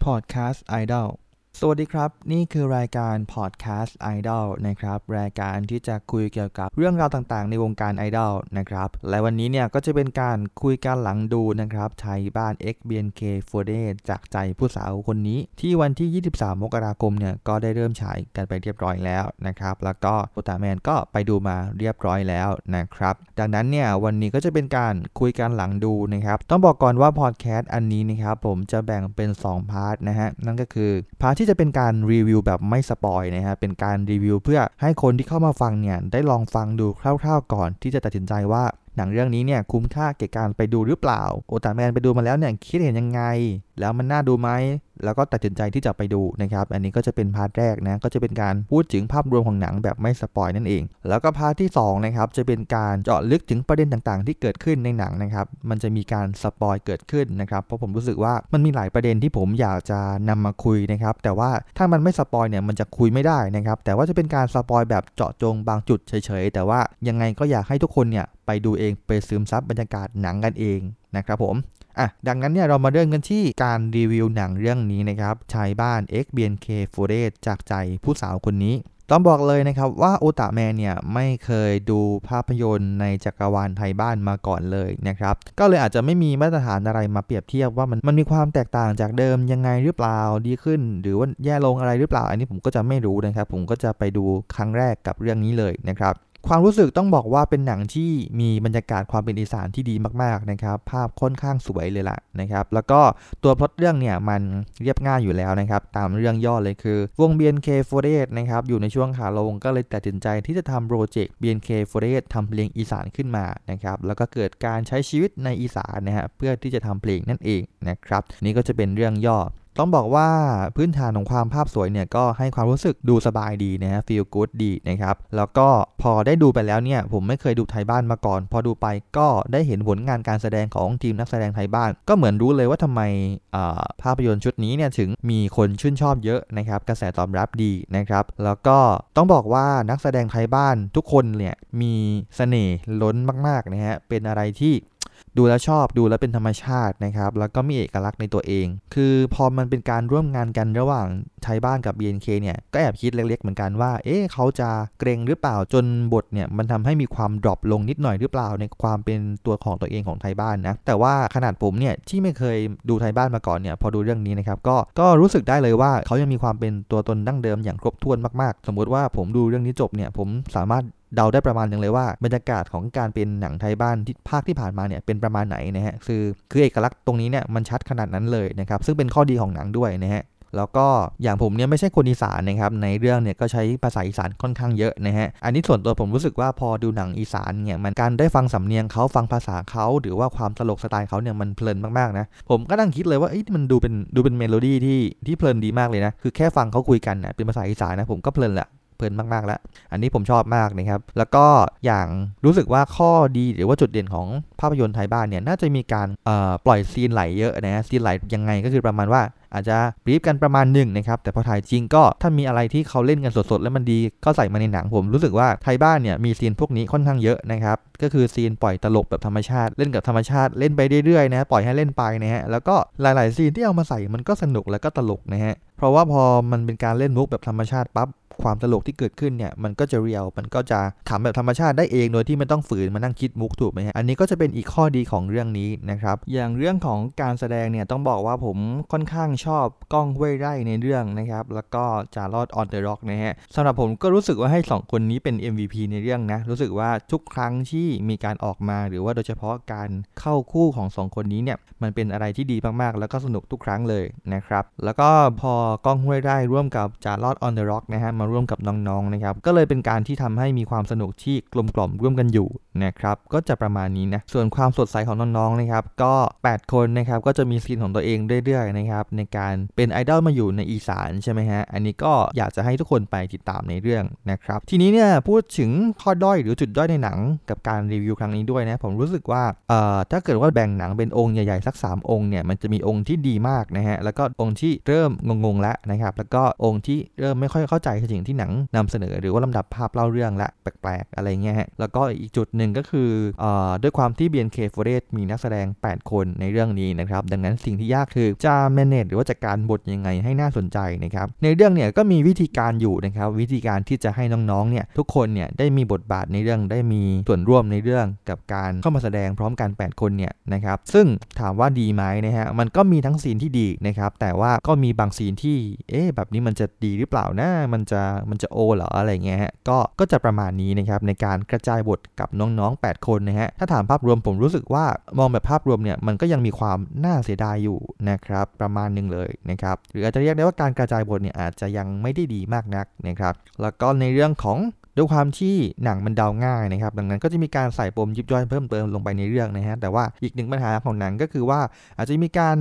Podcast Idol สวัสดีครับ นี่คือรายการ Podcast Idol นะครับ รายการที่จะคุยเกี่ยวกับเรื่องราวต่างๆ ในวงการไอดอลนะครับ และวันนี้เนี่ยก็จะเป็นการคุยกันหลังดูนะครับไทยบ้าน XBNK48 จากใจผู้สาวคนนี้ ที่วันที่ 23 มกราคมเนี่ยก็ได้เริ่มฉายกันไปเรียบร้อยแล้วนะครับ แล้วก็โอตาแมนก็ไปดูมาเรียบร้อยแล้วนะครับ ดังนั้นเนี่ยวันนี้ก็จะเป็นการคุยกันหลังดูนะครับ ต้องบอกก่อนว่าพอดแคสต์อันนี้นะครับผมจะแบ่งเป็น 2 part นะฮะ นั่นก็คือ part ที่จะเป็นการรีวิวแบบไม่ spoil นะฮะเป็นการรีวิวเพื่อให้คนที่เข้ามาฟังเนี่ยได้ลองฟังดูคร่าวๆก่อน ที่จะตัดสินใจว่าหนังเรื่องนี้เนี่ยคุ้มค่าแก่การไปดูหรือเปล่า โอตาแมนไปดูมาแล้วเนี่ยคิดเห็นยังไง แล้วมันน่าดูไหม แล้วก็ตัดสินใจที่จะไปดูนะครับ อันนี้ก็จะเป็น part แรกนะ ก็จะเป็นการพูดถึงภาพรวมของหนังแบบไม่ spoil นั่นเอง แล้วก็ part ที่2นะครับ จะเป็นการเจาะลึกถึงประเด็นต่างๆ ที่เกิดขึ้นในหนังนะครับ มันจะมีการ spoil เกิดขึ้นนะครับ เพราะผมรู้สึกว่ามันมีหลายประเด็นที่ผมอยากจะนำมาคุยนะครับ แต่ว่าถ้ามันไม่ spoil เนี่ย มันจะคุยไม่ได้นะครับ แต่ว่าจะเป็นการ spoil แบบเจาะจงบางจุดเฉยๆ แต่ว่ายังไงก็อยากให้ทุกคนเนี่ยไปดูเองไปซึมซับบรรยากาศหนังกันเองนะครับผม อะดังนั้นเนี่ยเรามาเริ่มกันที่การรีวิวหนังเรื่องนี้นะครับชายบ้าน XBNK48 จากใจผู้สาวคนนี้ ต้องบอกเลยนะครับว่าโอตาแมนเนี่ยไม่เคยดูภาพยนตร์ในจักรวาลไทยบ้านมาก่อนเลยนะครับ ก็เลยอาจจะไม่มีมาตรฐานอะไรมาเปรียบเทียบว่ามันมันมีความแตกต่างจากเดิมยังไงหรือเปล่าดีขึ้น หรือว่าแย่ลงอะไรหรือเปล่า อันนี้ผมก็จะไม่รู้นะครับ ผมก็จะไปดูครั้งแรกกับเรื่องนี้เลยนะครับ ความรู้สึกต้องบอกว่าเป็นหนังที่มีบรรยากาศความเป็นอีสานที่ดีมากๆนะครับ ภาพค่อนข้างสวยเลยล่ะนะครับ แล้วก็ตัวพล็อตเรื่องเนี่ยมันเรียบง่ายอยู่แล้วนะครับ ตามเรื่องย่อเลยคือ วง BNK48 นะครับอยู่ในช่วงขาลงก็เลยตัดสินใจที่จะทำโปรเจกต์ BNK48 ทำเพลงอีสานขึ้นมานะครับ แล้วก็เกิดการใช้ชีวิตในอีสานนะฮะเพื่อที่จะทำเพลงนั่นเองนะครับ นี่ก็จะเป็นเรื่องย่อ ต้องบอกว่าพื้นฐานของความภาพสวยเนี่ยก็ให้ความรู้สึกดูสบายดีนะฮะ feel good ดีนะครับ แล้วก็พอได้ดูไปแล้วเนี่ย ผมไม่เคยดูไทยบ้านมาก่อน พอดูไปก็ได้เห็นผลงานการแสดงของทีมนักแสดงไทยบ้าน ก็เหมือนรู้เลยว่าทำไมภาพยนตร์ชุดนี้เนี่ยถึงมีคนชื่นชอบเยอะนะครับกระแสตอบรับดีนะครับ แล้วก็ต้องบอกว่านักแสดงไทยบ้านทุกคนเนี่ยมีเสน่ห์ล้นมากๆนะฮะเป็นอะไรที่ ดูแล้วชอบดูแล้วเป็นธรรมชาตินะครับแล้วก็มีเอกลักษณ์ในตัวเอง คือพอมันเป็นการร่วมงานกันระหว่างไทยบ้านกับ BNK เนี่ยก็แอบคิดเล็กๆเหมือนกันว่า เอ๊ะเขาจะเกรงหรือเปล่าจนบทเนี่ยมันทำให้มีความดรอปลงนิดหน่อยหรือเปล่าในความเป็นตัวของตัวเองของไทยบ้านนะแต่ว่าขนาดผมเนี่ยที่ไม่เคยดูไทยบ้านมาก่อนเนี่ยพอดูเรื่องนี้นะครับก็ก็รู้สึกได้เลยว่าเขายังมีความเป็นตัวตนดั้งเดิมอย่างครบถ้วนมากๆ สมมุติว่าผมดูเรื่องนี้จบเนี่ยผมสามารถ เดาได้ประมาณหนึ่งเลยว่าบรรยากาศของการเป็นหนังไทยบ้านที่ภาคที่ผ่านมาเนี่ยเป็นประมาณไหนนะฮะคือคือเอกลักษณ์ตรงนี้เนี่ยมันชัดขนาดนั้นเลยนะครับซึ่งเป็นข้อดีของหนังด้วยนะฮะแล้วก็อย่างผมเนี่ยไม่ใช่คนอีสานนะครับในเรื่องเนี่ยก็ใช้ภาษาอีสานค่อนข้างเยอะนะฮะอันนี้ส่วนตัวผมรู้สึกว่าพอดูหนังอีสานเนี่ยมันการได้ฟังสำเนียงเขาฟังภาษาเขาหรือว่าความตลกสไตล์เขาเนี่ยมันเพลินมากๆนะผมก็นั่งคิดเลยว่าเอ้ยมันดูเป็นดูเป็นเมโลดี้ที่ที่เพลินดีมากเลยนะคือแค่ฟังเขาคุยกันนะเป็นภาษาอีสานนะผมก็เพลินแหละ เพลินมากๆแล้ว อันนี้ผมชอบมากนะครับ แล้วก็อย่างรู้สึกว่าข้อดีหรือว่าจุดเด่นของภาพยนตร์ไทบ้านเนี่ยน่าจะมีการปล่อยซีนไหลเยอะนะซีนไหลยังไงก็คือประมาณว่าอาจจะบรีฟกันประมาณหนึ่งนะครับ แต่พอถ่ายจริงก็ถ้ามีอะไรที่เขาเล่นกันสดๆ แล้วมันดีก็ใส่มาในหนังผมรู้สึกว่าไทยบ้านเนี่ยมีซีนพวกนี้ค่อนข้างเยอะนะครับ ก็คือซีนปล่อยตลกแบบธรรมชาติเล่นกับธรรมชาติเล่นไปเรื่อยๆนะปล่อยให้เล่นไปนะฮะแล้วก็หลายๆซีนที่เอามาใส่มันก็สนุกแล้วก็ตลกนะฮะเพราะว่าพอมันเป็นการเล่นมุกแบบธรรมชาติปั๊บ ความตลกที่เกิดขึ้นเนี่ยมันก็จะเรียวมันก็จะขำแบบธรรมชาติได้เองโดยที่ไม่ต้องฝืนมานั่งคิดมุกถูกไหมฮะอันนี้ก็จะเป็นอีกข้อดีของเรื่องนี้นะครับ อย่างเรื่องของการแสดงเนี่ยต้องบอกว่าผมค่อนข้างชอบก้องห้วยไร่ในเรื่องนะครับ แล้วก็จ่าลอด On The Rock นะฮะสำหรับผมก็รู้สึกว่าให้ 2 คนนี้เป็น MVP ในเรื่องนะ รู้สึกว่าทุกครั้งที่มีการออกมาหรือว่าโดยเฉพาะการเข้าคู่ของ 2 คนนี้เนี่ยมันเป็นอะไรที่ดีมากๆ แล้วก็สนุกทุกครั้งเลยนะครับแล้วก็พอก้องห้วยไร่ร่วมกับจ่าลอด On The Rock นะฮะมาร่วมกับน้องๆนะครับก็เลยเป็นการที่ทำให้มีความสนุกที่กลมกล่อมร่วมกันอยู่นะครับก็จะประมาณนี้นะส่วนความสดใสของน้องๆนะครับก็ 8 คนนะครับก็จะมีซีนของตัวเองเรื่อยๆนะครับในการเป็นไอดอลมาอยู่ในอีสานใช่ไหมฮะอันนี้ก็อยากจะให้ทุกคนไปติดตามในเรื่องนะครับทีนี้เนี่ยพูดถึงข้อด้อยหรือจุดด้อยในหนังกับการรีวิวครั้งนี้ด้วยนะผมรู้สึกว่าเอ่อถ้าเกิดว่าแบ่งหนังเป็นองค์ใหญ่ๆสัก 3 องค์เนี่ยมันจะมีองค์ที่ดีมากนะฮะแล้วก็องค์ที่เริ่มงงๆแล้วนะครับแล้วก็องค์ที่เริ่มไม่ค่อยเข้าใจสิ่งที่หนังนำเสนอหรือว่าลำดับภาพเล่าเรื่องละแปลกๆ อะไรเงี้ยฮะแล้วก็อีกจุดหนึ่งก็คืออด้วยความที่ BNK48 มีนักแสดง 8 คนในเรื่องนี้นะครับ ดังนั้นสิ่งที่ยากคือจะ manage หรือว่าว่าจะการบทยังไงให้น่าสนใจนะครับ ในเรื่องเนี่ยก็มีวิธีการอยู่นะครับ วิธีการที่จะให้น้องๆเนี่ยทุกคนเนี่ยได้มีบทบาทในเรื่องได้มีส่วนร่วมในเรื่องกับการเข้ามาแสดงพร้อมกัน 8 คนเนี่ยนะครับซึ่งถามว่าดีไหมนะฮะมันก็มีทั้งซีนที่ดีนะครับแต่ว่าก็มีบางซีนที่เอ๊ะแบบนี้มันจะดีหรือเปล่านะมันจะมันจะโอเหรออะไรเงี้ยฮะก็ก็จะประมาณนี้นะครับในการกระจายบทกับน้องๆ 8 คนนะฮะถ้าถามภาพรวมผมรู้สึกว่ามองแบบภาพรวมเนี่ยมันก็ยังมีความน่าเสียดายอยู่นะครับประมาณหนึ่งเลยนะครับหรืออาจจะเรียกได้ว่าการกระจายบทเนี่ยอาจจะยังไม่ได้ดีมากนักนะครับแล้วก็ในเรื่องของด้วยความที่หนังมันเดาง่ายนะครับ ดังนั้นก็จะมีการใส่ปมยิบย่อยเพิ่มเติมลงไปในเรื่องนะฮะ แต่ว่าอีกหนึ่งปัญหาของหนังก็คือว่าอาจจะมีการ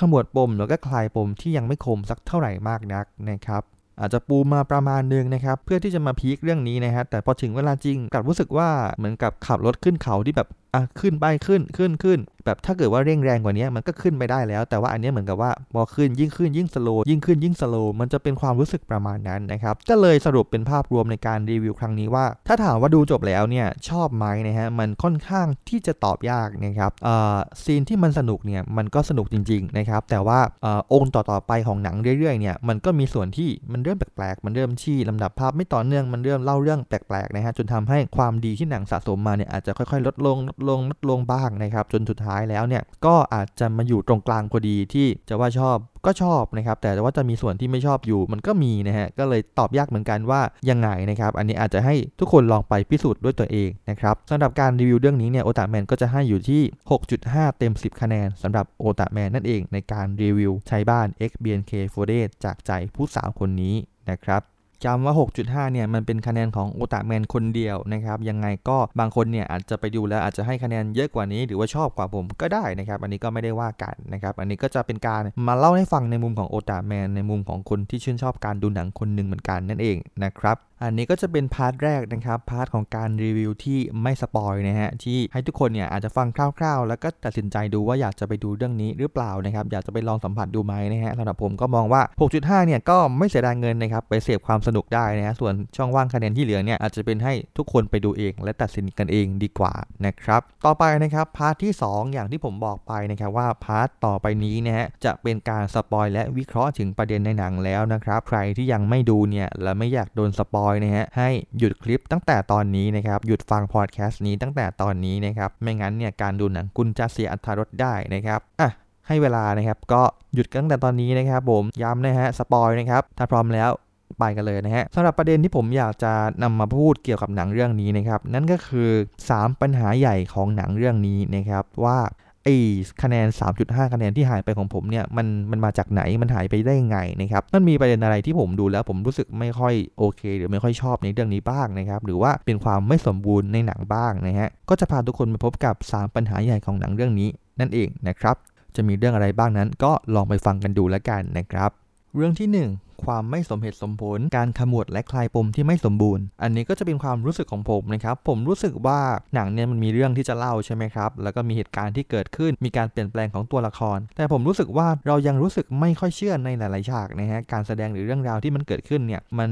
ขมวดปมแล้วก็คลายปมที่ยังไม่คมสักเท่าไหร่มากนักนะครับ อาจจะปูมาประมาณนึงนะครับเพื่อที่จะมาพีคเรื่องนี้นะฮะแต่พอถึงเวลาจริงกลับรู้สึกว่าเหมือนกับขับรถขึ้นเขาที่แบบ อะขึ้นไปขึ้นขึ้นขึ้น แบบถ้าเกิดว่าเร่งแรงกว่านี้มันก็ขึ้นไปได้แล้ว แต่ว่าอันนี้เหมือนกับว่าพอขึ้นยิ่งขึ้นยิ่งสโลยิ่งขึ้นยิ่งสโลมันจะเป็นความรู้สึกประมาณนั้นนะครับก็เลยสรุปเป็นภาพรวมในการรีวิวครั้งนี้ว่า ถ้าถามว่าดูจบแล้วเนี่ยชอบไหมนะฮะมันค่อนข้างที่จะตอบยากนะครับอ่าซีนที่มันสนุกเนี่ยมันก็สนุกจริงๆนะครับแต่ว่าอ่าองค์ต่อๆไปของหนังเรื่อยๆเนี่ยมันก็มีส่วนที่มันเริ่มแปลกๆมันเริ่มชี้ลำดับภาพไม่ต่อเนื่องมันเริ่มเล่าเรื่องแปลกๆนะฮะจนทำให้ความดีที่หนังสะสมมาเนี่ยอาจจะค่อยๆ ลดลงลดลงลดลงบ้างนะครับ จนสุดท้ายแล้วเนี่ยก็อาจจะมาอยู่ตรงกลางพอดีที่จะว่าชอบก็ชอบนะครับ แต่ว่าจะมีส่วนที่ไม่ชอบอยู่มันก็มีนะฮะก็เลยตอบยากเหมือนกันว่ายังไงนะครับ อันนี้อาจจะให้ทุกคนลองไปพิสูจน์ด้วยตัวเองนะครับสำหรับการรีวิวเรื่องนี้เนี่ยโอตาแมนก็จะให้อยู่ที่ 6.5 เต็ม 10 คะแนนสำหรับโอตาแมนนั่นเองในการรีวิวใช้บ้าน XBNK48 จากใจผู้สาวคนนี้นะครับ จำว่า 6.5 เนี่ย มันเป็นคะแนนของโอตาแมนคนเดียวนะครับ ยังไงก็บางคนเนี่ย อาจจะไปดูแล้วอาจจะให้คะแนนเยอะกว่านี้ หรือว่าชอบกว่าผมก็ได้นะครับ อันนี้ก็ไม่ได้ว่ากันนะครับ อันนี้ก็จะเป็นการมาเล่าให้ฟังในมุมของโอตาแมนในมุมของคนที่ชื่นชอบการดูหนังคนหนึ่งเหมือนกันนั่นเองนะครับอันนี้ก็จะเป็น part แรกนะครับ part ของการรีวิวที่ไม่ spoil นะฮะที่ให้ทุกคนเนี่ยอาจจะฟังคร่าวๆ แล้วก็ตัดสินใจดูว่าอยากจะไปดูเรื่องนี้หรือเปล่านะครับอยากจะไปลองสัมผัสดูไหมนะฮะสำหรับผมก็มองว่า 6.5 เนี่ยก็ไม่เสียดายเงินนะครับไปเสพความสนุกได้นะฮะส่วนช่องว่างคะแนนที่เหลือเนี่ยอาจจะเป็นให้ทุกคนไปดูเอง และตัดสินกันเองดีกว่านะครับต่อไปนะครับ part ที่ 2 อย่างที่ผมบอกไปนะครับว่า part ต่อไปนี้นะฮะจะเป็นการ spoil และวิเคราะห์ถึงประเด็นในหนังแล้วนะครับใครที่ยังไม่ดูเนี่ยและไม่อยากโดน spoil นะฮะให้หยุดคลิปตั้งแต่ตอนนี้นะครับหยุดฟังพอดแคสต์นี้ตั้งแต่ตอนนี้นะครับไม่งั้นเนี่ยการดูหนังคุณจะเสียอัตรารสได้นะครับอะให้เวลานะครับก็หยุดตั้งแต่ตอนนี้นะครับผมย้ำนะฮะสปอยนะครับถ้าพร้อมแล้วไปกันเลยนะฮะสำหรับประเด็นที่ผมอยากจะนำมาพูดเกี่ยวกับหนังเรื่องนี้นะครับนั่นก็คือ 3 ปัญหาใหญ่ของหนังเรื่องนี้นะครับว่า ไอ้คะแนน 3.5 คะแนนที่หายไปของผมเนี่ยมันมันมาจากไหนมันหายไปได้ยังไงนะครับมันมีประเด็นอะไรที่ผมดูแล้วผมรู้สึกไม่ค่อยโอเค หรือไม่ค่อยชอบในเรื่องนี้บ้างนะครับหรือว่าเป็นความไม่สมบูรณ์ในหนังบ้างนะฮะก็จะพาทุกคนมาพบกับ 3 ปัญหาใหญ่ของหนังเรื่องนี้นั่นเองนะครับจะมีเรื่องอะไรบ้างนั้นก็ลองไปฟังกันดูแล้วกันนะครับ เรื่องที่ 1 ความไม่สมเหตุสมผล การขมวดและคลายปมที่ไม่สมบูรณ์ อันนี้ก็จะเป็นความรู้สึกของผมนะครับผมรู้สึกว่าหนังเนี่ยมันมีเรื่องที่จะเล่าใช่ไหมครับแล้วก็มีเหตุการณ์ที่เกิดขึ้นมีการเปลี่ยนแปลงของตัวละคร แต่ผมรู้สึกว่าเรายังรู้สึกไม่ค่อยเชื่อในหลายๆฉากนะฮะการแสดงหรือเรื่องราวที่มันเกิดขึ้นเนี่ยมัน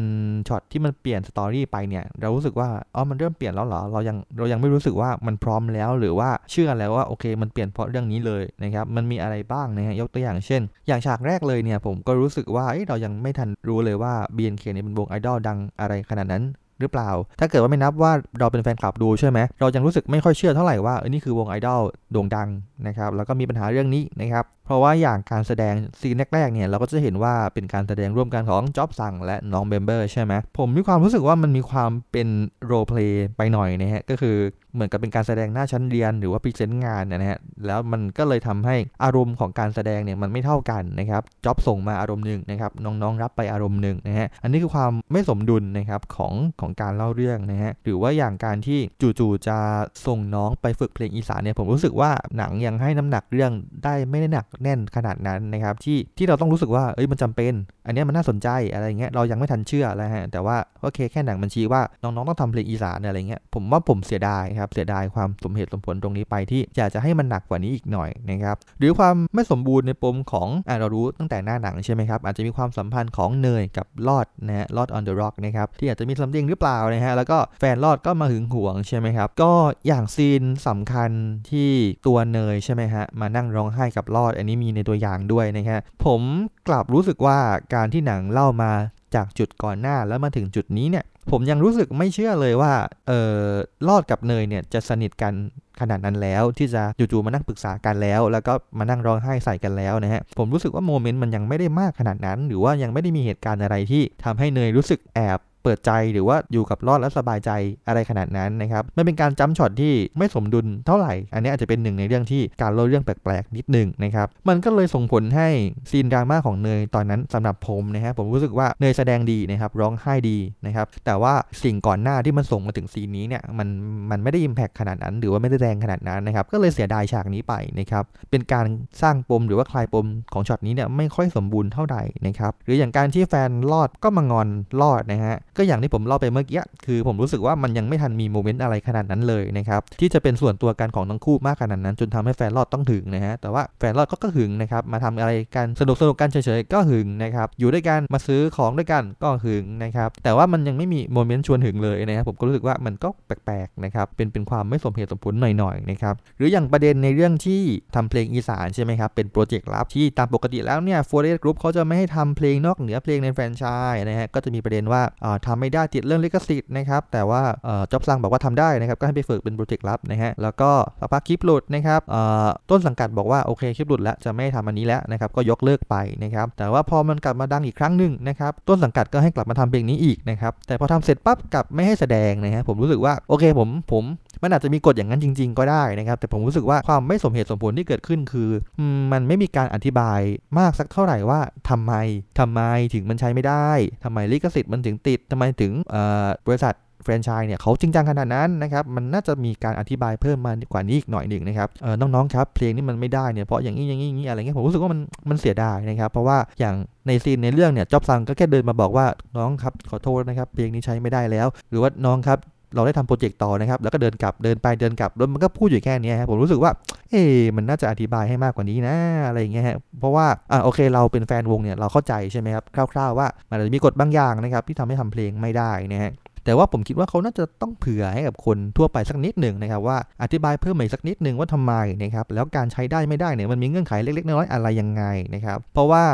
ช็อตที่มันเปลี่ยนสตอรี่ไปเนี่ยเรารู้สึกว่าอ๋อมันเริ่มเปลี่ยนแล้วเหรอเรายังเรายังไม่รู้สึกว่ามันพร้อมแล้ว หรือว่าเชื่อแล้วว่าโอเคมันเปลี่ยนเพราะเรื่องนี้เลยนะครับมันมีอะไรบ้างนะฮะยกตัวอย่างเช่น อย่างฉากแรกเลยเนี่ยผมก็รู้สึกว่าเรายังไม่ทันรู้เลยว่า BNK เนี่ยเป็นวงไอดอลดังอะไรขนาดนั้นหรือเปล่า ถ้าเกิดว่าไม่นับว่าเราเป็นแฟนคลับดูใช่ไหม เรายังรู้สึกไม่ค่อยเชื่อเท่าไหร่ว่าเออนี่คือวงไอดอลโด่งดังนะครับ แล้วก็มีปัญหาเรื่องนี้นะครับ เพราะว่าอย่างการแสดง scene แรกๆเนี่ยเราก็จะเห็นว่าเป็นการแสดงร่วมกันของจ็อบสั่งและน้อง member ใช่ไหม ผมมีความรู้สึกว่ามันมีความเป็น role play ไปหน่อยนะฮะ ก็คือ เหมือนกับเป็นการแสดงหน้าชั้นเรียน หรือว่า present งานนะฮะแล้วมันก็เลยทำให้อารมณ์ของการแสดงเนี่ยมันไม่เท่ากันนะครับจ็อบส่งมาอารมณ์หนึ่งนะครับน้องๆรับไปอารมณ์หนึ่งนะฮะอันนี้คือความไม่สมดุลนะครับของของการเล่าเรื่องนะฮะหรือว่าอย่างการที่จู่ๆจะส่งน้องไปฝึกเพลงอีสานเนี่ยผมรู้สึกว่าหนังยังให้น้ำหนักเรื่องได้ไม่ได้หนักแน่นขนาดนั้นนะครับที่ที่เราต้องรู้สึกว่าเอ้ยมันจำเป็น อันนี้มันน่าสนใจอะไรเงี้ยเรายังไม่ทันเชื่อแล้วฮะแต่ว่าโอเคแค่หนังมันชี้ว่าน้องๆต้องทำเพลงอีสานอะไรเงี้ยผมว่าผมเสียดายครับนะครับเสียดายความสมเหตุสมผลตรงนี้ไปที่อยากจะให้มันหนักกว่านี้อีกหน่อยนะครับหรือความไม่สมบูรณ์ในปมของอ่าเรารู้ตั้งแต่หน้าหนังใช่ไหมครับอาจจะมีความสัมพันธ์ของเนยกับลอดนะฮะลอด On The Rock นะครับที่อาจจะมี something หรือเปล่านะฮะแล้วก็แฟนลอดก็มาหึงหวงใช่ไหมครับก็อย่างซีนสำคัญที่ตัวเนยใช่ไหมฮะมานั่งร้องไห้กับลอดอันนี้มีในตัวอย่างด้วยนะฮะผมกลับรู้สึกว่าการที่หนังเล่ามา จากจุดก่อนหน้าแล้วมาถึงจุดนี้เนี่ย ผมยังรู้สึกไม่เชื่อเลยว่าเออลอดกับเนยเนี่ยจะสนิทกันขนาดนั้นแล้วที่จะจู่ๆมานั่งปรึกษากันแล้ว แล้วก็มานั่งร้องไห้ใส่กันแล้วนะฮะผมรู้สึกว่าโมเมนต์มันยังไม่ได้มากขนาดนั้น หรือว่ายังไม่ได้มีเหตุการณ์อะไรที่ทำให้เนยรู้สึกแอบ เปิดใจหรือว่าอยู่กับลอดแล้วสบายใจอะไรขนาดนั้นนะครับไม่เป็นการ jump shot ที่ไม่สมดุลเท่าไหร่ อันนี้อาจจะเป็นหนึ่งในเรื่องที่การเล่าเรื่องแปลกๆนิดหนึ่งนะครับ มันก็เลยส่งผลให้ scene ดราม่าของเนยตอนนั้นสำหรับผมนะฮะผมรู้สึกว่าเนยแสดงดีนะครับร้องไห้ดีนะครับ แต่ว่าสิ่งก่อนหน้าที่มันส่งมาถึง scene นี้เนี่ยมันมันไม่ได้ impact ขนาดนั้น หรือว่าไม่ได้แรงขนาดนั้นนะครับก็เลยเสียดายฉากนี้ไปนะครับเป็นการสร้างปมหรือว่าคลายปมของช็อตนี้เนี่ยไม่ค่อยสมบูรณ์เท่าไหร่นะครับหรืออย่างการที่แฟนลอดก็มางอนรอดนะฮะก็อย่างที่ผมเล่าไปเมื่อกี้คือผมรู้สึกว่ามันยังไม่ทันมี moment อะไรขนาดนั้นเลยนะครับที่จะเป็นส่วนตัวกันของทั้งคู่มากขนาดนั้น จนทำให้แฟนรอดต้องหึงนะฮะแต่ว่าแฟนรอดก็ก็หึงนะครับมาทำอะไรกันสนุกสนุกกันเฉยๆก็หึงนะครับอยู่ด้วยกันมาซื้อของด้วยกันก็หึงนะครับแต่ว่ามันยังไม่มี moment ชวนหึงเลยนะครับผมก็รู้สึกว่ามันก็แปลกๆนะครับเป็นเป็นความไม่สมเหตุสมผลหน่อยๆนะครับหรืออย่างประเด็นในเรื่องที่ทำเพลงอีสานใช่ไหมครับเป็น project ลับที่ตามปกติแล้วเนี่ยโฟร์ตี้เอทกรุ๊ปเขาจะไม่ให้ทำเพลงนอกเหนือเพลงในแฟรนไชส์นะฮะก็จะมีประเด็นว่าทำไม่ได้ติดเรื่องลิขสิทธิ์นะครับแต่ว่าจ็อบซังบอกว่าทำได้นะครับก็ให้ไปฝึกเป็นโปรเจกต์ลับนะฮะแล้วก็สักพักคลิปหลุดนะครับต้นสังกัดบอกว่าโอเคคลิปหลุดแล้วจะไม่ทำอันนี้แล้วนะครับก็ยกเลิกไปนะครับแต่ว่าพอมันกลับมาดังอีกครั้งหนึ่งนะครับต้นสังกัดก็ให้กลับมาทำเพลงนี้อีกนะครับแต่พอทำเสร็จปั๊บกลับไม่ให้แสดงนะฮะผมรู้สึกว่าโอเคผมผมมันอาจจะมีกฎอย่างนั้นจริง ๆ ก็ได้นะครับ แต่ผมรู้สึกว่าความไม่สมเหตุสมผลที่เกิดขึ้นคือ มันไม่มีการอธิบายมากสักเท่าไหร่ว่าทำไมทำไมถึงมันใช้ไม่ได้ทำไมลิขสิทธิ์มันถึงติดทำไมถึงบริษัทแฟรนไชส์เนี่ยเขาจริงจังขนาดนั้นนะครับมันน่าจะมีการอธิบายเพิ่มมากว่านี้อีกหน่อยหนึ่งนะครับน้องๆครับเพลงนี้มันไม่ได้เนี่ยเพราะอย่างนี้อย่างนี้อย่างนี้อะไรเงี้ยผมรู้สึกว่ามันมันเสียดายนะครับเพราะว่าอย่างในซีนในเรื่องเนี่ยจ็อบซังก็แค่เดินมาบอกว่าน้องครับขอโทษนะครับเพลงนี้ใช้ไม่ได้แล้ว หรือว่าน้องครับ เราได้ทำโปรเจกต์ต่อนะครับ แล้วก็เดินกลับเดินไปเดินกลับแล้วมันก็พูดอยู่แค่นี้ครับผมรู้สึกว่า เอ๊มันน่าจะอธิบายให้มากกว่านี้นะอะไรอย่างเงี้ยฮะเพราะว่าอ่าโอเคเราเป็นแฟนวงเนี่ยเราเข้าใจใช่ไหมครับคร่าวๆว่ามันจะมีกฎบางอย่างนะครับที่ทำให้ทำเพลงไม่ได้นะฮะแต่ว่าผมคิดว่าเขาน่าจะต้องเผื่อให้กับคนทั่วไปสักนิดหนึ่งนะครับว่าอธิบายเพิ่มอีกสักนิดหนึ่งว่าทำไมนะครับแล้วการใช้ได้ไม่ได้เนี่ยมันมีเงื่อนไขเล็กๆน้อยๆอะไรยังไงนะครับเพราะว่า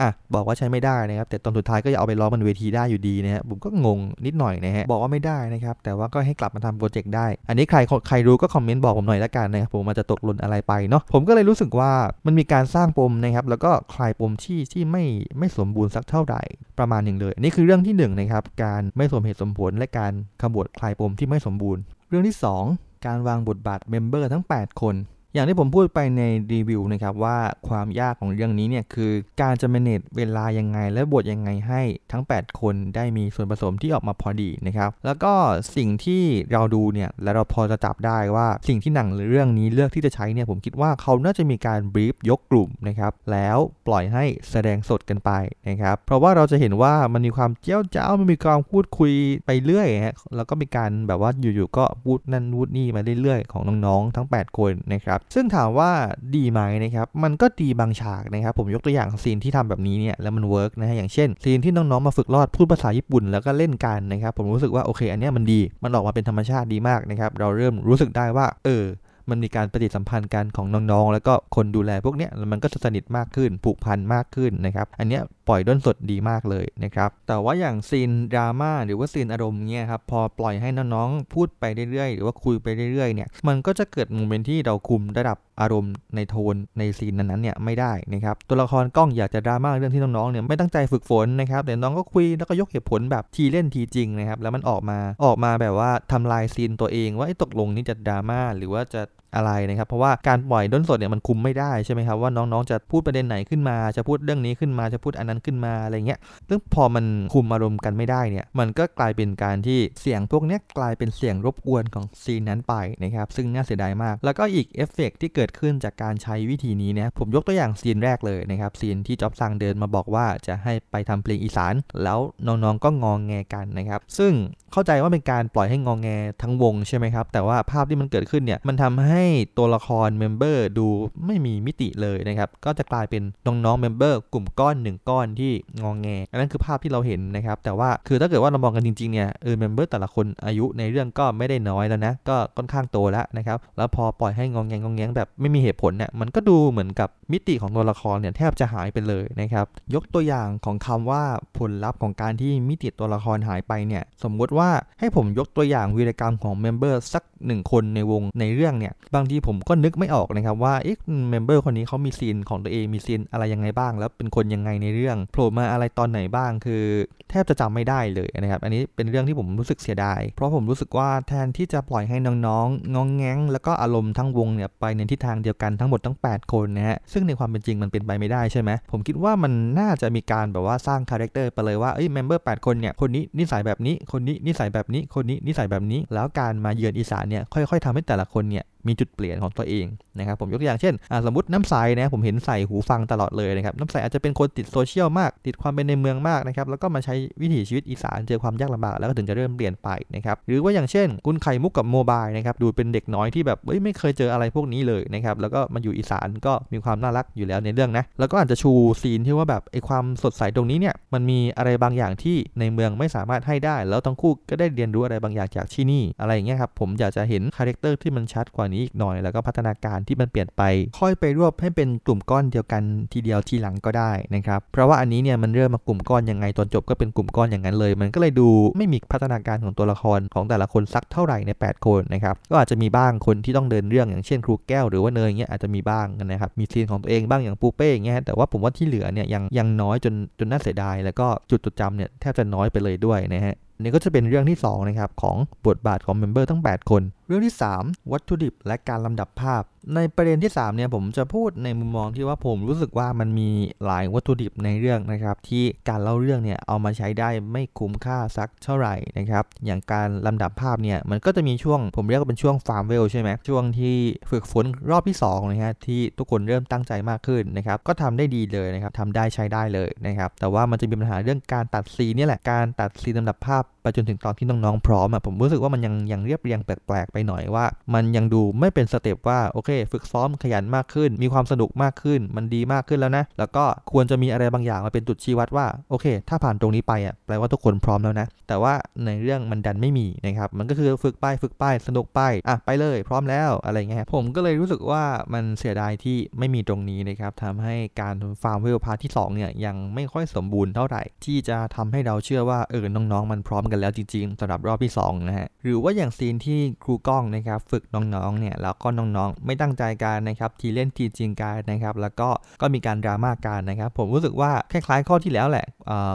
อะบอกว่าใช้ไม่ได้นะครับ แต่ตอนสุดท้ายก็จะเอาไปร้องบนเวทีได้อยู่ดีนะฮะผมก็งงนิดหน่อยนะฮะบอกว่าไม่ได้นะครับ แต่ว่าก็ให้กลับมาทำโปรเจกต์ได้ อันนี้ใครใครรู้ก็คอมเมนต์บอกผมหน่อยละกันนะครับผมมันจะตกหล่นอะไรไปเนาะผมก็เลยรู้สึกว่ามันมีการสร้างปมนะครับ แล้วก็คลายปมที่ที่ไม่ไม่สมบูรณ์สักเท่าไหร่ประมาณหนึ่งเลยนี่คือเรื่องที่1นนะครับการไม่สมเหตุสมผลและการขบวดคลายปมที่ไม่สมบูรณ์ เรื่องที่ 2 การวางบทบาทเมมเบอร์ทั้ง 8 คน อย่างที่ผมพูดไปในรีวิวนะครับว่าความยากของเรื่องนี้เนี่ยคือการจะ manage เวลายังไง และบทยังไงให้ทั้ง 8 คนได้มีส่วนผสมที่ออกมาพอดีนะครับแล้วก็สิ่งที่เราดูเนี่ยและเราพอจะจับได้ว่าสิ่งที่หนังเรื่องนี้เลือกที่จะใช้เนี่ยผมคิดว่าเขาน่าจะมีการ brief ยกกลุ่มนะครับแล้วปล่อยให้แสดงสดกันไปนะครับเพราะว่าเราจะเห็นว่ามันมีความเจ๊าะแจ๊ะมันมีการพูดคุยไปเรื่อยฮะแล้วก็มีการแบบว่าอยู่ๆก็พูดนั่นพูดนี่มาเรื่อยๆของน้องๆทั้ง 8 คนนะครับซึ่งถามว่าดีไหมนะครับมันก็ดีบางฉากนะครับผมยกตัวอย่างซีนที่ทำแบบนี้เนี่ยแล้วมัน work นะฮะอย่างเช่นซีนที่น้องๆมาฝึกรอดพูดภาษาญี่ปุ่นแล้วก็เล่นกันนะครับผมรู้สึกว่าโอเคอันนี้มันดีมันออกมาเป็นธรรมชาติดีมากนะครับเราเริ่มรู้สึกได้ว่า เออมันมีการปฏิสัมพันธ์กันของน้องๆ แล้วก็คนดูแลพวกเนี้ยมันก็สนิทมากขึ้นผูกพันมากขึ้นนะครับ อันเนี้ยปล่อยด้นสดดีมากเลยนะครับ แต่ว่าอย่างซีนดราม่าหรือว่าซีนอารมณ์เงี้ยครับพอปล่อยให้น้องๆพูดไปเรื่อยๆ หรือว่าคุยไปเรื่อยๆเนี่ยมันก็จะเกิด moment ที่เราคุมระดับอารมณ์ในโทนในซีนนั้นๆเนี่ยไม่ได้นะครับตัวละครก้องอยากจะดราม่าเรื่องที่น้องๆเนี่ยไม่ตั้งใจฝึกฝนนะครับแต่น้องก็คุยแล้วก็ยกเหตุผลแบบทีเล่นทีจริงนะครับแล้วมันออกมาออกมาแบบว่าทำลายซีนตัวเองว่าตกลงนี่จะดราม่าหรือว่าจะ อะไรนะครับ เพราะว่าการปล่อยด้นสดเนี่ยมันคุมไม่ได้ใช่ไหมครับว่าน้องๆจะพูดประเด็นไหนขึ้นมา จะพูดเรื่องนี้ขึ้นมาจะพูดอันนั้นขึ้นมาอะไรเงี้ยซึ่งพอมันคุมอารมณ์กันไม่ได้เนี่ยมันก็กลายเป็นการที่เสียงพวกนี้กลายเป็นเสียงรบกวนของซีนนั้นไปนะครับซึ่งน่าเสียดายมาก แล้วก็อีกเอฟเฟกที่เกิดขึ้นจากการใช้วิธีนี้เนี่ยผมยกตัวอย่างซีนแรกเลยนะครับซีนที่จ็อบซังเดินมาบอกว่าจะให้ไปทำเพลงอีสาน แล้วน้องๆก็งองแงกันนะครับซึ่งเข้าใจว่าเป็นการปล่อยให้งองแงทั้งวงใช่ไหมครับแต่ว่าภาพที่มันเกิดขึ้นเนี่ยมันทำให้ให้ตัวละคร member ดูไม่มีมิติเลยนะครับ ก็จะกลายเป็นน้องๆ member กลุ่มก้อนหนึ่งก้อนที่งองแง อันนั้นคือภาพที่เราเห็นนะครับ แต่ว่าคือถ้าเกิดว่าเรามองกันจริงๆเนี่ยเออ member แต่ละคนอายุในเรื่องก็ไม่ได้น้อยแล้วนะ ก็ค่อนข้างโตแล้วนะครับ แล้วพอปล่อยให้งองแงงองแงงแบบไม่มีเหตุผลเนี่ยมันก็ดูเหมือนกับมิติของตัวละครเนี่ยแทบจะหายไปเลยนะครับ ยกตัวอย่างของคำว่าผลลัพธ์ของการที่มิติตัวละครหายไปเนี่ยสมมุติว่าให้ผมยกตัวอย่างวีรกรรมของ member สักหนึ่งคนในวงในเรื่องเนี่ยบางทีผมก็นึกไม่ออกนะครับว่าเอ๊ะ member คนนี้เขามีซีนของตัวเองมีซีนอะไรยังไงบ้าง แล้วเป็นคนยังไงในเรื่องโผล่มาอะไรตอนไหนบ้างคือ แทบจะจำไม่ได้เลยนะครับ อันนี้เป็นเรื่องที่ผมรู้สึกเสียดาย เพราะผมรู้สึกว่าแทนที่จะปล่อยให้น้องๆงองแงแล้วก็อารมณ์ทั้งวงเนี่ยไปในทิศทางเดียวกันทั้งหมดทั้ง 8 คนนะฮะซึ่งในความเป็นจริงมันเป็นไปไม่ได้ใช่ไหมผมคิดว่ามันน่าจะมีการแบบว่าสร้าง character ไปเลยว่าเอ้ย member 8คนเนี่ยคนนี้นิสัยแบบนี้คนนี้นิสัยแบบนี้คนนี้นิสัยแบบนี้ แล้วการมาเยือนอีสานเนี่ยค่อย ๆทำให้แต่ละคนเนี่ย มีจุดเปลี่ยนของตัวเองนะครับผมยกตัวอย่างเช่นสมมติน้ำใสนะผมเห็นใส่หูฟังตลอดเลยนะครับน้ำใสอาจจะเป็นคนติดโซเชียลมาก ติดความเป็นในเมืองมากนะครับแล้วก็มาใช้วิถีชีวิตอีสานเจอความยากลำบากแล้วก็ถึงจะเริ่มเปลี่ยนไปนะครับหรือว่าอย่างเช่น คุณไข่มุกกับโมบายนะครับดูเป็นเด็กน้อยที่แบบไม่เคยเจออะไรพวกนี้เลยนะครับแล้วก็มาอยู่อีสานก็มีความน่ารักอยู่แล้วในเรื่องนะแล้วก็อาจจะชูซีนที่ว่าแบบไอ้ความสดใสตรงนี้เนี่ยมันมีอะไรบางอย่างที่ในเมืองไม่สามารถให้ได้ แล้วทั้งคู่ก็ได้เรียนรู้อะไรบางอย่างจากที่นี่อะไรอย่างเงี้ยครับผมอยากจะเห็น character ที่มันชัดกว่านี้อีกหน่อย แล้วก็พัฒนาการที่มันเปลี่ยนไป ค่อยไปรวบให้เป็นกลุ่มก้อนเดียวกันทีเดียวทีหลังก็ได้นะครับ เพราะว่าอันนี้เนี่ยมันเริ่มมากลุ่มก้อนยังไงตอนจบก็เป็นกลุ่มก้อนอย่างนั้นเลย มันก็เลยดูไม่มีพัฒนาการของตัวละครของแต่ละคนสักเท่าไหร่ใน 8 คนนะครับ ก็อาจจะมีบ้างคนที่ต้องเดินเรื่องอย่างเช่นครูแก้วหรือว่าเนยเงี้ยอาจจะมีบ้างนะครับ มีซีนของตัวเองบ้างอย่างปูเป้เงี้ยแต่ว่าผมว่าที่เหลือเนี่ยยังยังน้อยจนจนน่าเสียดาย แล้วก็จุดจดจำเนี่ยแทบจะน้อยไปเลยด้วยนะฮะนี่ก็จะเป็นเรื่องที่2นะครับของบทบาทของ member ทั้ง 8 คนเรื่องที่ 3 วัตถุดิบและการลำดับภาพ ในประเด็นที่ 3 เนี่ยผมจะพูดในมุมมองที่ว่าผมรู้สึกว่ามันมีหลายวัตถุดิบในเรื่องนะครับ ที่การเล่าเรื่องเนี่ยเอามาใช้ได้ไม่คุ้มค่าสักเท่าไหร่นะครับอย่างการลำดับภาพเนี่ยมันก็จะมีช่วงผมเรียกว่าเป็นช่วง farm level ใช่ไหมช่วงที่ฝึกฝนรอบที่2นะฮะที่ทุกคนเริ่มตั้งใจมากขึ้นนะครับก็ทำได้ดีเลยนะครับทำได้ใช้ได้เลยนะครับแต่ว่ามันจะมีปัญหาเรื่องการตัดซีนนี่แหละการตัดซีนลำดับภาพไปจนถึงตอนที่น้องๆพร้อมอะผมรู้สึกว่ามันยังยังเรียบเรียงแปลกไปหน่อยว่า มันยังดูไม่เป็น step ว่าโอเค ฝึกซ้อมขยันมากขึ้น มีความสนุกมากขึ้น มันดีมากขึ้นแล้วนะ แล้วก็ควรจะมีอะไรบางอย่างมาเป็นจุดชี้วัดว่าโอเค ถ้าผ่านตรงนี้ไปอะแปลว่าทุกคนพร้อมแล้วนะ แต่ว่าในเรื่องมันดันไม่มีนะครับมันก็คือฝึกไปฝึกไปสนุกไปอะไปเลย พร้อมแล้วอะไรเงี้ยผมก็เลยรู้สึกว่ามันเสียดายที่ไม่มีตรงนี้นะครับทำให้การ farm level part ที่2เนี่ยยังไม่ค่อยสมบูรณ์เท่าไหร่ ที่จะทำให้เราเชื่อว่าเออน้องๆ มันพร้อมกันแล้วจริงๆสำหรับรอบที่2นะฮะหรือว่าอย่างซีนที่ครูก้องนะครับ ฝึกน้องๆเนี่ยแล้วก็น้องๆ ไม่ตั้งใจกันนะครับทีเล่นทีจริงกันนะครับแล้วก็ก็มีการดราม่าการนะครับ ผมรู้สึกว่าคล้ายๆข้อที่แล้วแหละ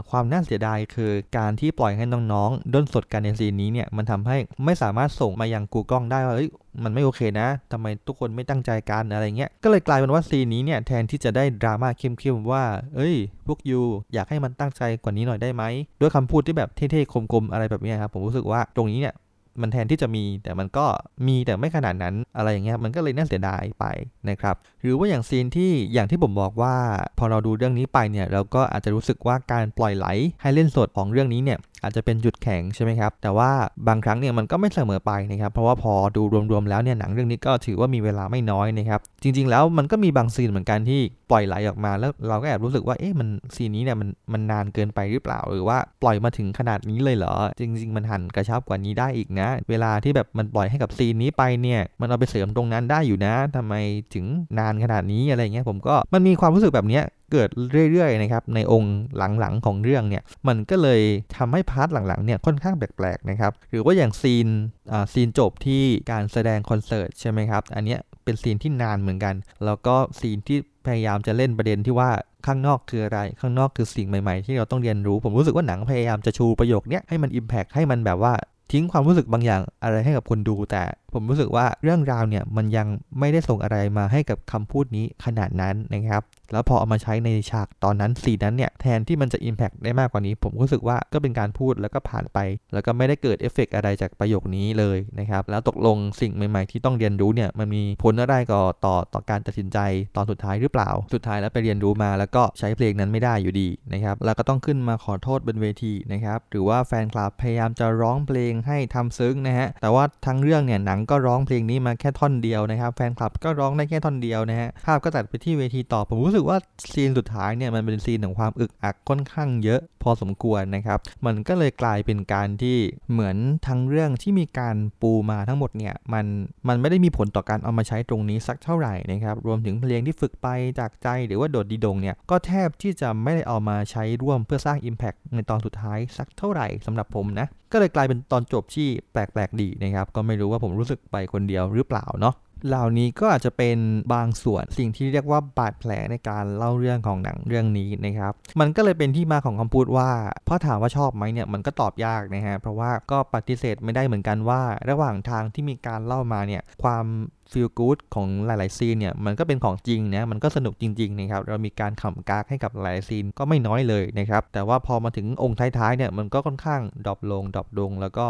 ความน่าเสียดายคือการที่ปล่อยให้น้องๆด้นสดกันในซีนนี้เนี่ยมันทำให้ไม่สามารถส่งมายังกูกล้องได้ว่าเอ้ยมันไม่โอเคนะทำไมทุกคนไม่ตั้งใจกันอะไรเงี้ย ก็เลยกลายเป็นว่าซีนนี้เนี่ยแทนที่จะได้ดราม่าเข้มๆว่า เอ้ย พวกยูอยากให้มันตั้งใจกว่านี้หน่อยได้ไหม ด้วยคำพูดที่แบบเท่ๆคมๆอะไรแบบนี้ครับ ผมรู้สึกว่าตรงนี้เนี่ย มันแทนที่จะมี แต่มันก็มีแต่ไม่ขนาดนั้นอะไรอย่างเงี้ยมันก็เลยน่าเสียดายไปนะครับหรือว่าอย่างซีนที่อย่างที่ผมบอกว่า พอเราดูเรื่องนี้ไปเนี่ยเราก็อาจจะรู้สึกว่าการปล่อยไหลให้เล่นสดของเรื่องนี้เนี่ยอาจจะเป็นจุดแข็งใช่ไหมครับ แต่ว่าบางครั้งเนี่ยมันก็ไม่เสมอไปนะครับ เพราะว่าพอดูรวมๆแล้วเนี่ยหนังเรื่องนี้ก็ถือว่ามีเวลาไม่น้อยนะครับ จริง ๆ แล้วมันก็มีบางซีนเหมือนกันที่ปล่อยไหลออกมา แล้วเราก็แอบรู้สึกว่า เอ๊ะ มันซีนนี้เนี่ยมันมันนานเกินไปหรือเปล่า หรือว่าปล่อยมาถึงขนาดนี้เลยเหรอ จริง ๆ มันหันกระชับกว่านี้ได้อีกนะ เวลาที่แบบมันปล่อยให้กับซีนนี้ไปเนี่ย มันเอาไปเสริมตรงนั้นได้อยู่นะทำไมถึงนานขนาดนี้อะไรเงี้ย ผมก็มันมีความรู้สึกแบบเนี้ยเกิดเรื่อยๆนะครับในองก์หลังๆของเรื่องเนี่ยมันก็เลยทำให้ part หลังๆเนี่ยค่อนข้างแปลกๆนะครับหรือว่าอย่างซีนอ่าซีนจบที่การแสดงคอนเสิร์ตใช่ไหมครับอันเนี้ยเป็นซีนที่นานเหมือนกัน แล้วก็ซีนที่พยายามจะเล่นประเด็นที่ว่าข้างนอกคืออะไร ข้างนอกคือสิ่งใหม่ๆ ที่เราต้องเรียนรู้ ผมรู้สึกว่าหนังพยายามจะชูประโยคนี้ให้มัน impact ให้มันแบบว่าทิ้งความรู้สึกบางอย่างอะไรให้กับคนดู แต่ผมรู้สึกว่าเรื่องราวเนี่ยมันยังไม่ได้ส่งอะไรมาให้กับคำพูดนี้ขนาดนั้นนะครับ แล้วพอเอามาใช้ในฉากตอนนั้นสีนั้นเนี่ยแทนที่มันจะ Impact ได้มากกว่านี้ ผมรู้สึกว่าก็เป็นการพูดแล้วก็ผ่านไป แล้วก็ไม่ได้เกิดเอฟเฟกอะไรจากประโยคนี้เลยนะครับแล้วตกลงสิ่งใหม่ๆ ที่ต้องเรียนรู้เนี่ยมันมีผลอะไรก็ต่อต่อการตัดสินใจตอนสุดท้ายหรือเปล่า สุดท้ายแล้วไปเรียนรู้มาแล้วก็ใช้เพลงนั้นไม่ได้อยู่ดีนะครับแล้วก็ต้องขึ้นมาขอโทษบนเวทีนะครับหรือว่าแฟนคลับพยายามจะร้องเพลงให้ทำซึ้งนะฮะแต่ว่าทั้งเรื่องเนี่ยหนังก็ร้องเพลงนี้มาแค่ท่อนเดียวนะครับแฟนคลับก็ร้องได้แค่ท่อนเดียวนะฮะภาพก็ตัดไปที่เวทีต่อผมรู้สึกึกว่าซีนสุดท้ายเนี่ยมันเป็นซีนของความอึกอักค่อนข้างเยอะพอสมควรนะครับ มันก็เลยกลายเป็นการที่เหมือนทั้งเรื่องที่มีการปูมาทั้งหมดเนี่ยมันมันไม่ได้มีผลต่อการเอามาใช้ตรงนี้สักเท่าไหร่นะครับรวมถึงเพลงที่ฝึกไปจากใจหรือว่าโดดดีดงเนี่ยก็แทบที่จะไม่ได้เอามาใช้ร่วมเพื่อสร้าง Impact ในตอนสุดท้ายสักเท่าไหร่สำหรับผมนะก็เลยกลายเป็นตอนจบที่แปลกๆดีนะครับก็ไม่รู้ว่าผมรู้สึกไปคนเดียวหรือเปล่าเนาะ เหล่านี้ก็อาจจะเป็นบางส่วนสิ่งที่เรียกว่าบาดแผลในการเล่าเรื่องของหนังเรื่องนี้นะครับ มันก็เลยเป็นที่มาของคำพูดว่าพอถามว่าชอบไหมเนี่ยมันก็ตอบยากนะฮะเพราะว่าก็ปฏิเสธไม่ได้เหมือนกันว่า ระหว่างทางที่มีการเล่ามาเนี่ยความ feel good ของหลาย ๆ scene เนี่ยมันก็เป็นของจริงนะมันก็สนุกจริง ๆ นะครับ เรามีการขำก๊ากให้กับหลาย scene ก็ไม่น้อยเลยนะครับ แต่ว่าพอมาถึงองก์ท้าย ๆ เนี่ยมันก็ค่อนข้าง drop ลง drop ลง แล้วก็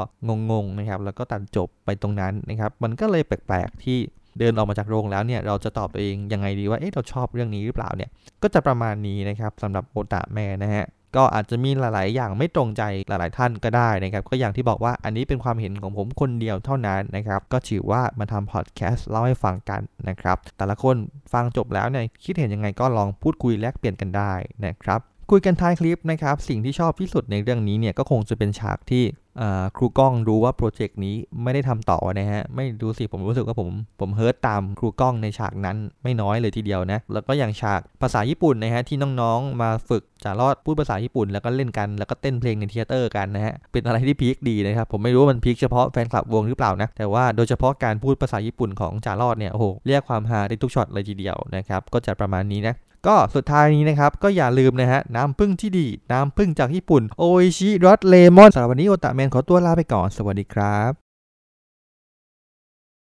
งง ๆ นะครับ แล้วก็ตัดจบไปตรงนั้นนะครับ มันก็เลยแปลก ๆ ที่ เดินออกมาจากโรงแล้วเนี่ยเราจะตอบตัวเองยังไงดีว่าเอ๊ะเราชอบเรื่องนี้หรือเปล่าเนี่ยก็จะประมาณนี้นะครับสำหรับโอตาแม่นะฮะก็อาจจะมีหลาย ๆ อย่างไม่ตรงใจหลาย ๆ ท่านก็ได้นะครับ ก็อย่างที่บอกว่าอันนี้เป็นความเห็นของผมคนเดียวเท่านั้นนะครับ ก็ถือว่ามาทำพอดแคสต์เล่าให้ฟังกันนะครับ แต่ละคนฟังจบแล้วเนี่ยคิดเห็นยังไงก็ลองพูดคุยแลกเปลี่ยนกันได้นะครับ คุยกันท้ายคลิปนะครับ สิ่งที่ชอบที่สุดในเรื่องนี้เนี่ยก็คงจะเป็นฉากที่ ครูกล้องรู้ว่าโปรเจกต์นี้ไม่ได้ทำต่อนะฮะ ไม่ดูสิผมรู้สึกว่าผมผม hurt ตามครูกล้องในฉากนั้นไม่น้อยเลยทีเดียวนะ แล้วก็อย่างฉากภาษาญี่ปุ่นนะฮะที่น้องๆมาฝึกจารอดพูดภาษาญี่ปุ่นแล้วก็เล่นกันแล้วก็เต้นเพลงใน theater กันนะฮะ เป็นอะไรที่ peak ดีนะครับ ผมไม่รู้ว่ามัน peak เฉพาะแฟนคลับวงหรือเปล่านะ แต่ว่าโดยเฉพาะการพูดภาษาญี่ปุ่นของจารอดเนี่ยโอ้โหเรียกความฮาได้ทุกช็อตเลยทีเดียวนะครับก็จะประมาณนี้นะก็สุดท้ายนี้นะครับ ก็อย่าลืมนะฮะน้ำผึ้งที่ดี น้ำผึ้งจากญี่ปุ่นโออิชิรสเลมอนสำหรับวันนี้โอตาแมนขอตัวลาไปก่อน สวัสดีครับ